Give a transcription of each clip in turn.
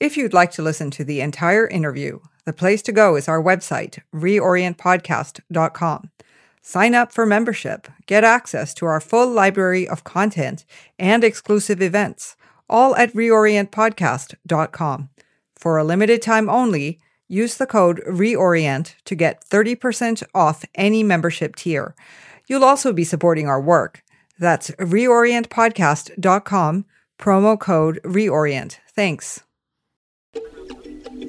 If you'd like to listen to the entire interview, the place to go is our website, reorientpodcast.com. Sign up for membership, get access to our full library of content and exclusive events, all at reorientpodcast.com. For a limited time only, use the code REORIENT to get 30% off any membership tier. You'll also be supporting our work. That's reorientpodcast.com, promo code REORIENT. Thanks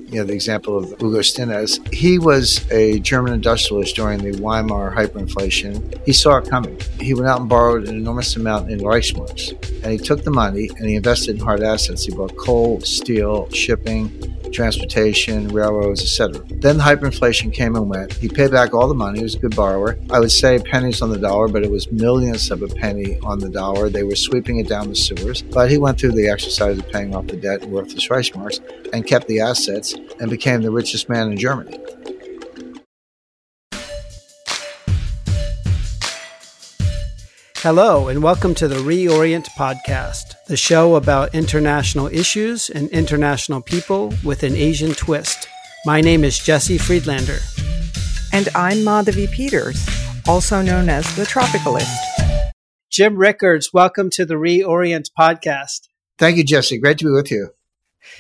you know, the example of Hugo Stinnes, he was a German industrialist during the Weimar hyperinflation. He saw it coming. He went out and borrowed an enormous amount in Reichsmarks, and he took the money and he invested in hard assets. He bought coal, steel, shipping, transportation, railroads, etc. Then hyperinflation came and went. He paid back all the money. He was a good borrower. I would say pennies on the dollar, but it was millions of a penny on the dollar. They were sweeping it down the sewers. But he went through the exercise of paying off the debt and worthless Reichsmarks and kept the assets and became the richest man in Germany. Hello, and welcome to the Reorient Podcast, the show about international issues and international people with an Asian twist. My name is Jesse Friedlander. And I'm Madhavi Peters, also known as the Tropicalist. Jim Rickards, welcome to the Reorient Podcast. Thank you, Jesse. Great to be with you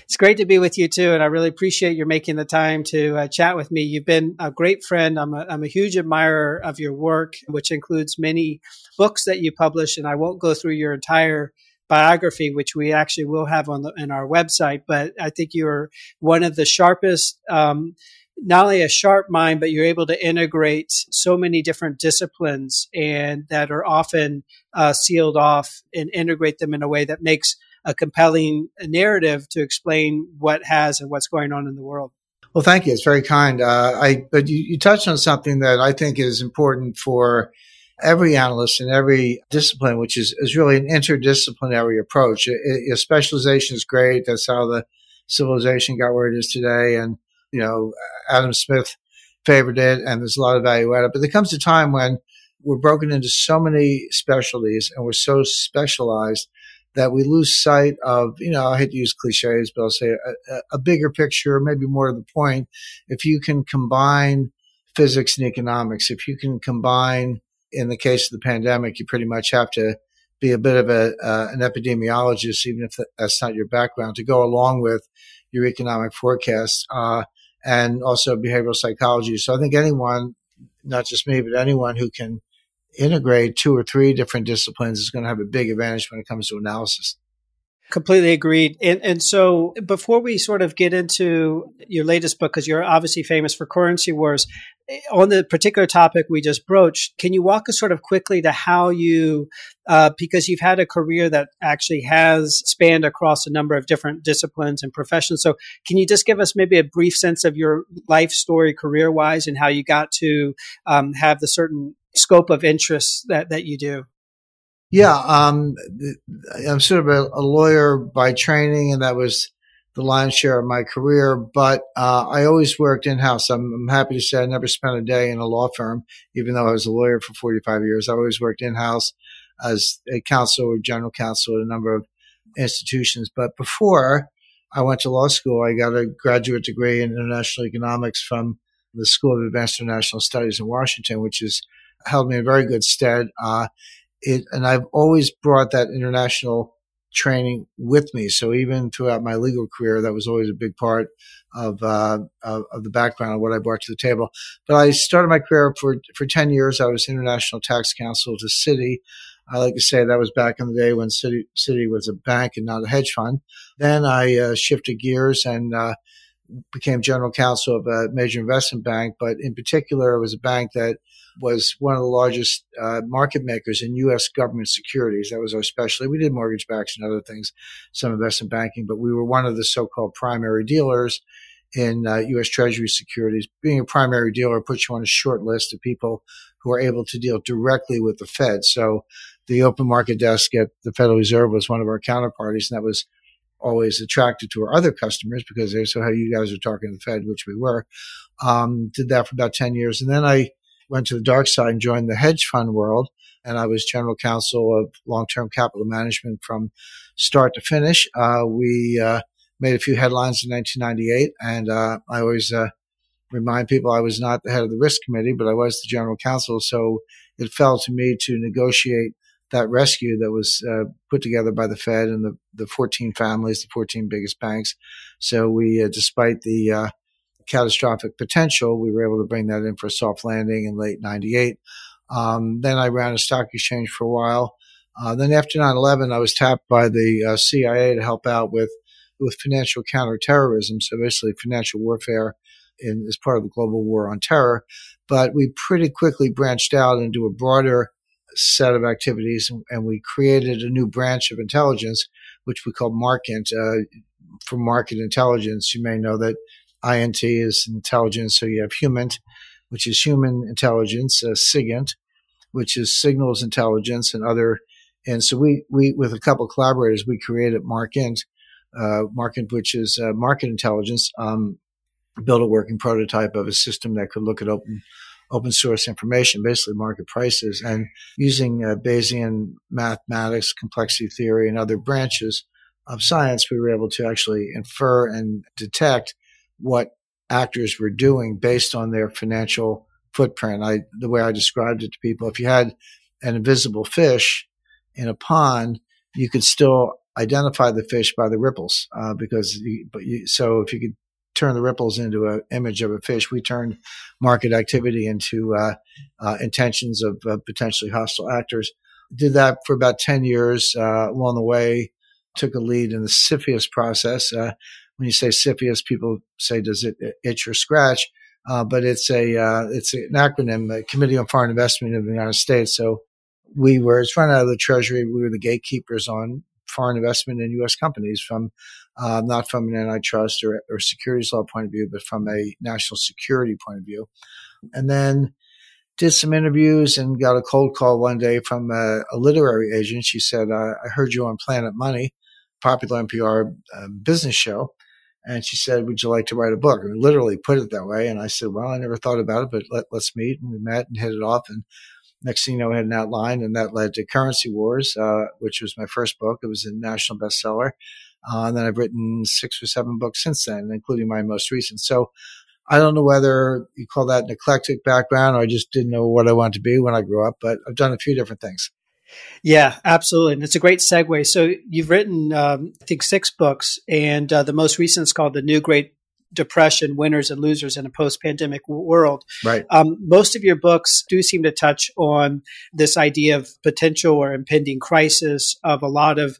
it's great to be with you too, and I really appreciate your making the time to uh, chat with me. You've been a great friend. I'm a, I'm a huge admirer of your work, which includes many books that you publish, and I won't go through your entire biography, which we actually will have on the, in our website. But I think you're one of the sharpest. Um, not only a sharp mind, but you're able to integrate so many different disciplines and that are often uh, sealed off and integrate them in a way that makes a compelling narrative to explain what has and what's going on in the world. Well, thank you. It's very kind. Uh, I, but you, you touched on something that I think is important for every analyst in every discipline, which is, is really an interdisciplinary approach. It, it, specialization is great. That's how the civilization got where it is today. And, you know, Adam Smith favored it and there's a lot of value added. But there comes a time when we're broken into so many specialties and we're so specialized that we lose sight of, you know, I hate to use cliches, but I'll say a, a bigger picture, maybe more to the point. If you can combine physics and economics, if you can combine, in the case of the pandemic, you pretty much have to be a bit of a, uh, an epidemiologist, even if that's not your background, to go along with your economic forecasts, uh, and also behavioral psychology. So I think anyone, not just me, but anyone who can integrate two or three different disciplines is going to have a big advantage when it comes to analysis. Completely agreed. And, and so before we sort of get into your latest book, because you're obviously famous for currency wars, on the particular topic we just broached, can you walk us sort of quickly to how you, uh, because you've had a career that actually has spanned across a number of different disciplines and professions. So can you just give us maybe a brief sense of your life story career wise and how you got to um, have the certain scope of interest that, that you do? Yeah, um, I'm sort of a, a, lawyer by training, and that was the lion's share of my career. But uh, I always worked in house. I'm, I'm, happy to say I never spent a day in a law firm, even though I was a lawyer for 45 years. I always worked in house as a counsel or general counsel at a number of institutions. But before I went to law school, I got a graduate degree in international economics from the School of Advanced International Studies in Washington, which has held me in very good stead. Uh, it, and I've always brought that international training with me. So even throughout my legal career, that was always a big part of, uh, of, of, the background of what I brought to the table. But I started my career for, for 10 years. I was international tax counsel to Citi. I like to say that was back in the day when Citi was a bank and not a hedge fund. Then I uh, shifted gears and uh, became general counsel of a major investment bank. But in particular, it was a bank that was one of the largest uh, market makers in U.S. government securities. That was our specialty. We did mortgage backs and other things, some investment banking, but we were one of the so-called primary dealers in uh, U.S. Treasury securities. Being a primary dealer puts you on a short list of people who are able to deal directly with the Fed. So the open market desk at the Federal Reserve was one of our counterparties, and that was always attracted to our other customers because they said, "How you guys are talking to the Fed," which we were. Um, did that for about ten years, and then I went to the dark side and joined the hedge fund world. And I was general counsel of long-term capital management from start to finish. Uh, we uh, made a few headlines in 1998. And uh, I always uh, remind people I was not the head of the risk committee, but I was the general counsel. So it fell to me to negotiate that rescue that was uh, put together by the Fed and the, the 14 families, the 14 biggest banks. So we, uh, despite the uh, catastrophic potential, we were able to bring that in for a soft landing in late 98. Um, then I ran a stock exchange for a while. Uh, then after 9/11, I was tapped by the uh, CIA to help out with with financial counterterrorism, so basically financial warfare in, as part of the global war on terror. But we pretty quickly branched out into a broader set of activities, and, and we created a new branch of intelligence, which we call Markint. Uh, for market intelligence, you may know that INT is intelligence, so you have HUMINT, which is human intelligence, uh, SIGINT, which is signals intelligence and other. And so we, we with a couple collaborators, we created Markint, uh, Markint, which is uh, market intelligence, um, built a working prototype of a system that could look at open open source information, basically market prices, and using uh, Bayesian mathematics, complexity theory, and other branches of science, we were able to actually infer and detect what actors were doing based on their financial footprint. I, the way I described it to people, if you had an invisible fish in a pond, you could still identify the fish by the ripples, uh, because you, but you, so if you could turn the ripples into an image of a fish. We turned market activity into uh, uh, intentions of uh, potentially hostile actors. Did that for about 10 years. Uh, along the way, took a lead in the CFIUS process. Uh, when you say CFIUS, people say, does it itch or scratch? Uh, but it's a it's an acronym, Committee on Foreign Investment of the United States. So we were, it's run out of the Treasury. We were the gatekeepers on foreign investment in U.S. companies from uh, not from an antitrust or, or securities law point of view, but from a national security point of view. And then did some interviews and got a cold call one day from a, a literary agent. She said, uh, I heard you on Planet Money, popular NPR uh, business show. And she said, Would you like to write a book? And literally put it that way. And I said, Well, I never thought about it, but let, us meet. And we met and hit it off. And next thing you know, we had an outline, and that led to Currency Wars, uh, which was my first book. It was a national bestseller. Uh, and then I've written six or seven books since then, including my most recent. So I don't know whether you call that an eclectic background or I just didn't know what I wanted to be when I grew up, but I've done a few different things. Yeah, absolutely. And it's a great segue. So you've written, um, I think, six books, and uh, the most recent is called The New Great depression, winners and losers in a post-pandemic world. Right. Um, most of your books do seem to touch on this idea of potential or impending crisis of a lot of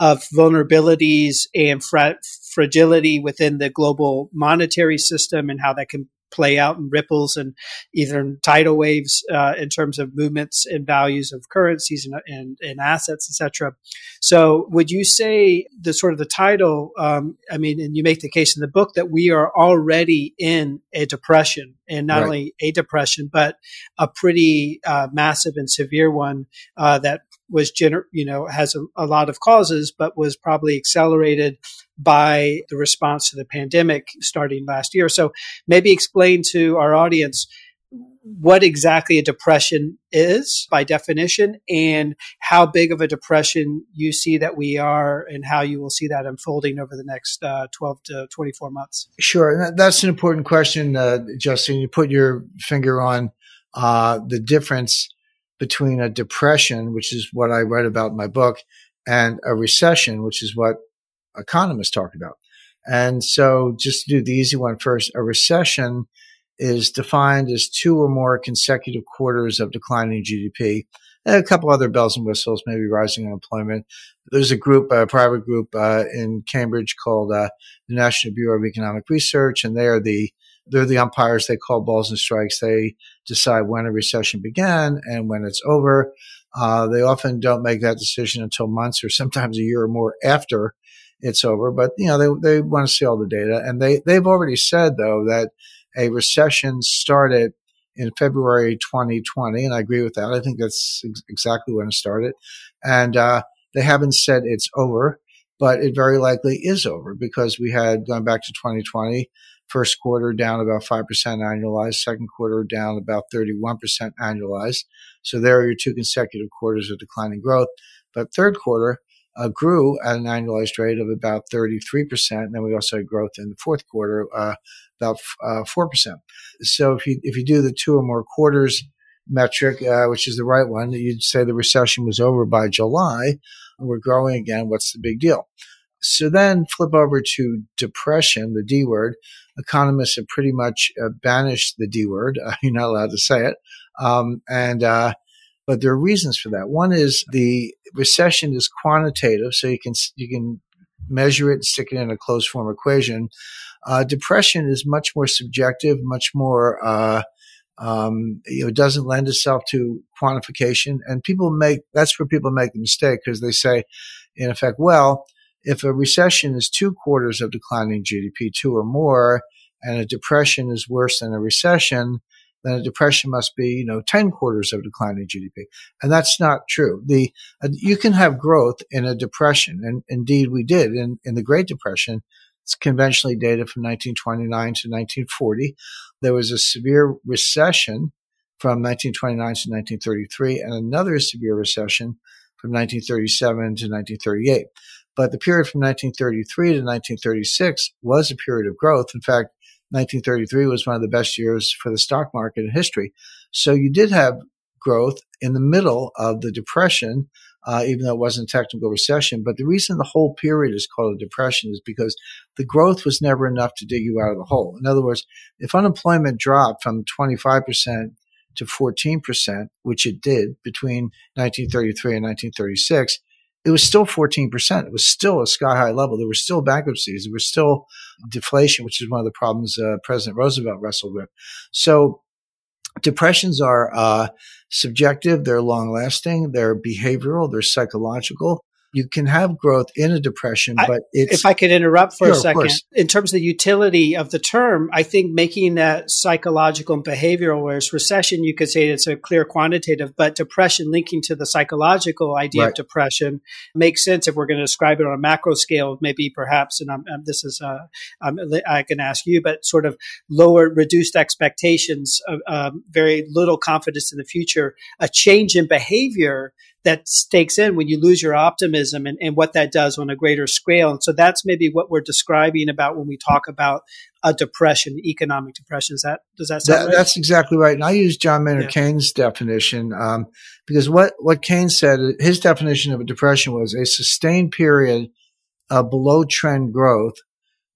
of vulnerabilities and fra- fragility within the global monetary system and how that can play out in ripples and either in tidal waves uh, in terms of movements and values of currencies and, and, and assets, etc. So, would you say the sort of the title? Um, I mean, and you make the case in the book that we are already in a depression, and not right. only a depression, but a pretty uh, massive and severe one uh, that was gener- you know has a, a lot of causes, but was probably accelerated by the response to the pandemic starting last year. So maybe explain to our audience what exactly a depression is by definition and how big of a depression you see that we are and how you will see that unfolding over the next uh, 12 to 24 months. Sure. That's an important question, uh, Justin. You put your finger on uh, the difference between a depression, which is what I write about in my book, and a recession, which is what economists talk about. And so just to do the easy one first, a recession is defined as two or more consecutive quarters of declining GDP. And a couple other bells and whistles, maybe rising unemployment. There's a group, a private group uh, in Cambridge called uh, the National Bureau of Economic Research, and they are the they're the umpires. They call balls and strikes. They decide when a recession began and when it's over. Uh, they often don't make that decision until months or sometimes a year or more after it's over. But you know, they they want to see all the data, and they they've already said though that a recession started in February 2020, and I agree with that. I think that's ex- exactly when it started, and uh, they haven't said it's over, but it very likely is over because we had going back to 2020 First quarter down about 5% annualized, second quarter down about 31% annualized. So there are your two consecutive quarters of declining growth. But third quarter, uh, grew at an annualized rate of about 33%. And then we also had growth in the fourth quarter, uh, about uh, 4%. So if you, if you do the two or more quarters metric, uh, which is the right one, you'd say the recession was over by July. We're growing again. What's the big deal? So then flip over to depression, the D word. Economists have pretty much uh, banished the D word. Uh, you're not allowed to say it. Um, and, uh, but there are reasons for that. One is the recession is quantitative, so you can you can measure it and stick it in a closed form equation. Uh, depression is much more subjective, much more uh, um, you know, it doesn't lend itself to quantification, and people make that's where people make the mistake because they say, in effect, well, if a recession is two quarters of declining GDP, two or more, and a depression is worse than a recession, then a depression must be, you know, 10 quarters of declining GDP. And that's not true. The, uh, you can have growth in a depression. And indeed we did in, in the Great Depression. It's conventionally dated from 1929 to 1940. There was a severe recession from 1929 to 1933 and another severe recession from 1937 to 1938. But the period from 1933 to 1936 was a period of growth. In fact, 1933 was one of the best years for the stock market in history. So you did have growth in the middle of the depression, uh, even though it wasn't a technical recession. But the reason the whole period is called a depression is because the growth was never enough to dig you out of the hole. In other words, if unemployment dropped from 25% to 14%, which it did between 1933 and 1936, it was still 14%. It was still a sky high level. There were still bankruptcies. There was still deflation, which is one of the problems uh, President Roosevelt wrestled with. So depressions are uh, subjective. They're long lasting. They're behavioral. They're psychological you can have growth in a depression, but if I could interrupt for sure, a second, in terms of the utility of the term, I think making that psychological and behavioral, whereas recession, you could say it's a clear quantitative, but depression linking to the psychological idea right. of depression makes sense if we're going to describe it on a macro scale, maybe perhaps, and I'm, I'm, this is, uh, I'm, I can ask you, but sort of lower, reduced expectations, of, um, very little confidence in the future, a change in behavior that stakes in when you lose your optimism and, and what that does on a greater scale. And so that's maybe what we're describing about when we talk about a depression, economic depression. Is that does that sound that, right? That's exactly right. And I use John Maynard yeah. Keynes' definition um, because what what Keynes said, his definition of a depression was a sustained period of below trend growth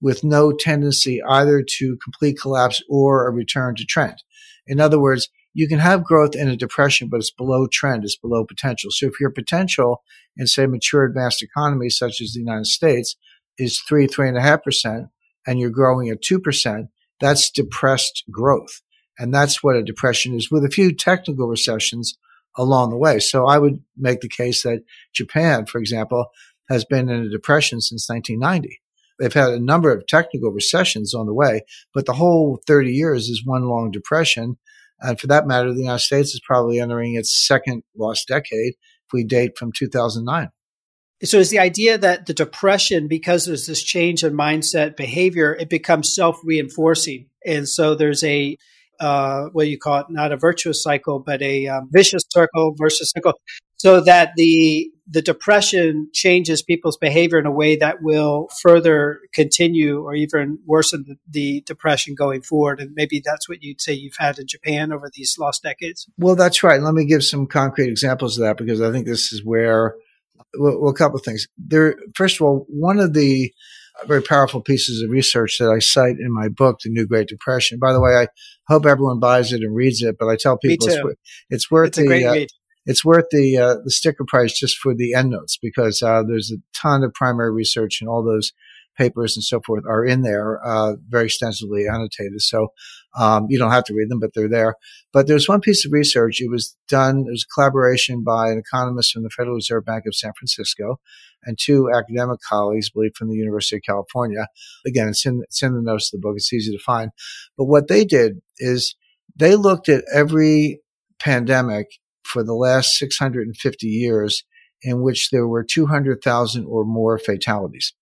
with no tendency either to complete collapse or a return to trend. In other words, you can have growth in a depression, but it's below trend, it's below potential. So if your potential in say mature advanced economies such as the United States is three, three and a half percent, and you're growing at two percent, that's depressed growth. And that's what a depression is with a few technical recessions along the way. So I would make the case that Japan, for example, has been in a depression since 1990. They've had a number of technical recessions on the way, but the whole 30 years is one long depression. And for that matter, the United States is probably entering its second lost decade if we date from 2009. So is the idea that the depression, because there's this change in mindset behavior, it becomes self reinforcing. And so there's a, uh, what do you call it? Not a virtuous cycle, but a um, vicious circle versus cycle. So that the the depression changes people's behavior in a way that will further continue or even worsen the, the, depression going forward. And maybe that's what you'd say you've had in Japan over these lost decades. Well, that's right. Let me give some concrete examples of that because I think this is where, well, well a couple of things. There, first of all, one of the very powerful pieces of research that I cite in my book, The New Great Depression. By the way, I hope everyone buys it and reads it, but I tell people it's, it's, worth it's the, uh, it's worth the uh, the sticker price just for the endnotes because uh, there's a ton of primary research and all those papers and so forth are in there, uh, very extensively annotated. So um, you don't have to read them, but they're there. But there's one piece of research. It was done. It was a collaboration by an economist from the Federal Reserve Bank of San Francisco and two academic colleagues, I believe, from the University of California. Again, it's in it's in the notes of the book. It's easy to find. But what they did is they looked at every pandemic for the last 650 years in which there were 200,000 or more fatalities.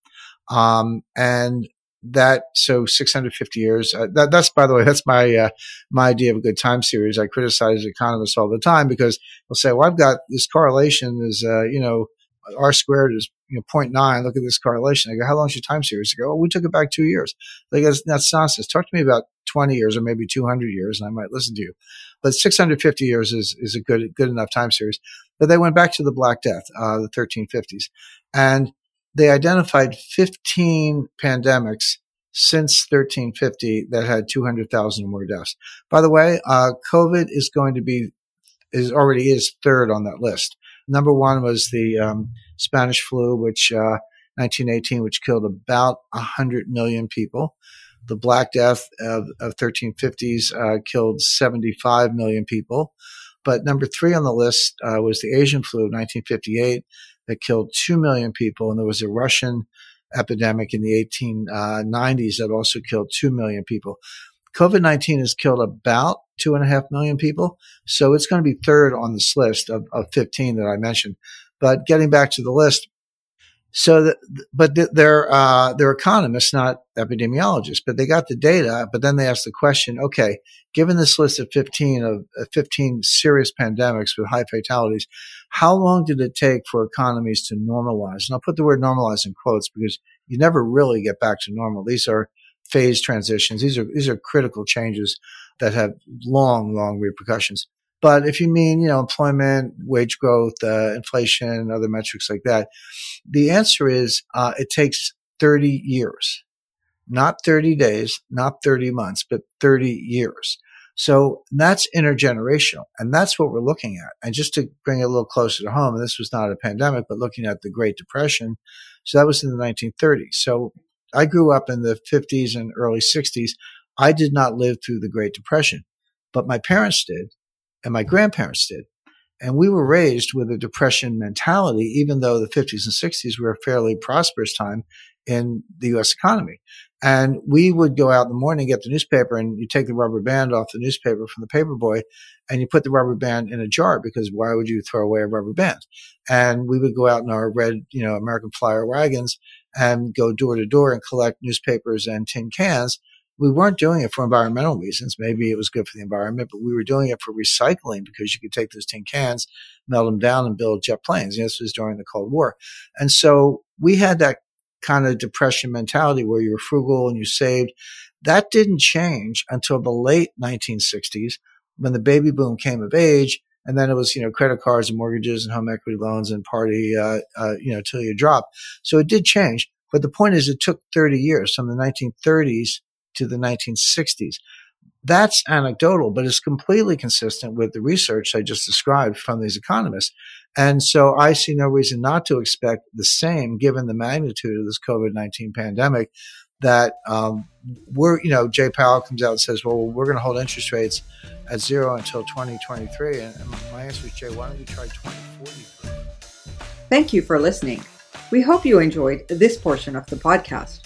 Um, and that, so 650 years, uh, that, that's, by the way, that's my, uh, my idea of a good time series. I criticize economists all the time because they'll say, well, I've got this correlation is, uh, you know, R squared is you know 0.9. Look at this correlation. I go, how long is your time series? Go, oh, we took it back two years. Like that's, that's nonsense. Talk to me about 20 years or maybe 200 years, and I might listen to you. But 650 years is is a good good enough time series. But they went back to the Black Death, uh, the 1350s, and they identified 15 pandemics since 1350 that had 200,000 or more deaths. By the way, uh, COVID is going to be, is already is third on that list. Number one was the um, Spanish flu, which uh, 1918, which killed about 100 million people. The Black Death of, of 1350s uh, killed 75 million people. But number three on the list uh, was the Asian flu of 1958 that killed 2 million people. And there was a Russian epidemic in the 1890s that also killed 2 million people. COVID 19 has killed about two and a half million people. So it's going to be third on this list of, of 15 that I mentioned. But getting back to the list, so, that, but they're uh, they're economists, not epidemiologists. But they got the data. But then they asked the question: Okay, given this list of fifteen of uh, fifteen serious pandemics with high fatalities, how long did it take for economies to normalize? And I'll put the word normalize in quotes because you never really get back to normal. These are phase transitions. These are these are critical changes that have long, long repercussions. But if you mean, you know, employment, wage growth, uh, inflation, other metrics like that, the answer is uh, it takes 30 years, not 30 days, not 30 months, but 30 years. So that's intergenerational. And that's what we're looking at. And just to bring it a little closer to home, and this was not a pandemic, but looking at the Great Depression. So that was in the 1930s. So I grew up in the 50s and early 60s. I did not live through the Great Depression, but my parents did and my grandparents did. And we were raised with a depression mentality, even though the 50s and 60s were a fairly prosperous time in the US economy. And we would go out in the morning, get the newspaper, and you take the rubber band off the newspaper from the paper boy, and you put the rubber band in a jar because why would you throw away a rubber band? And we would go out in our red, you know, American Flyer wagons and go door to door and collect newspapers and tin cans we weren't doing it for environmental reasons. Maybe it was good for the environment, but we were doing it for recycling because you could take those tin cans, melt them down, and build jet planes. this was during the Cold War. And so we had that kind of depression mentality where you were frugal and you saved. That didn't change until the late 1960s when the baby boom came of age. And then it was, you know, credit cards and mortgages and home equity loans and party, uh, uh, you know, till you drop. So it did change. But the point is, it took 30 years from the 1930s to the 1960s. That's anecdotal, but it's completely consistent with the research I just described from these economists. And so I see no reason not to expect the same given the magnitude of this COVID 19 pandemic that um, we're, you know, Jay Powell comes out and says, well, we're going to hold interest rates at zero until 2023. And, my answer is, Jay, why don't we try 2043? Thank you for listening. We hope you enjoyed this portion of the podcast.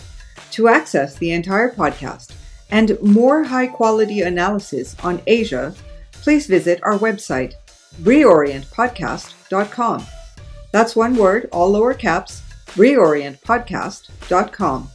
To access the entire podcast and more high quality analysis on Asia, please visit our website, reorientpodcast.com. That's one word, all lower caps, reorientpodcast.com.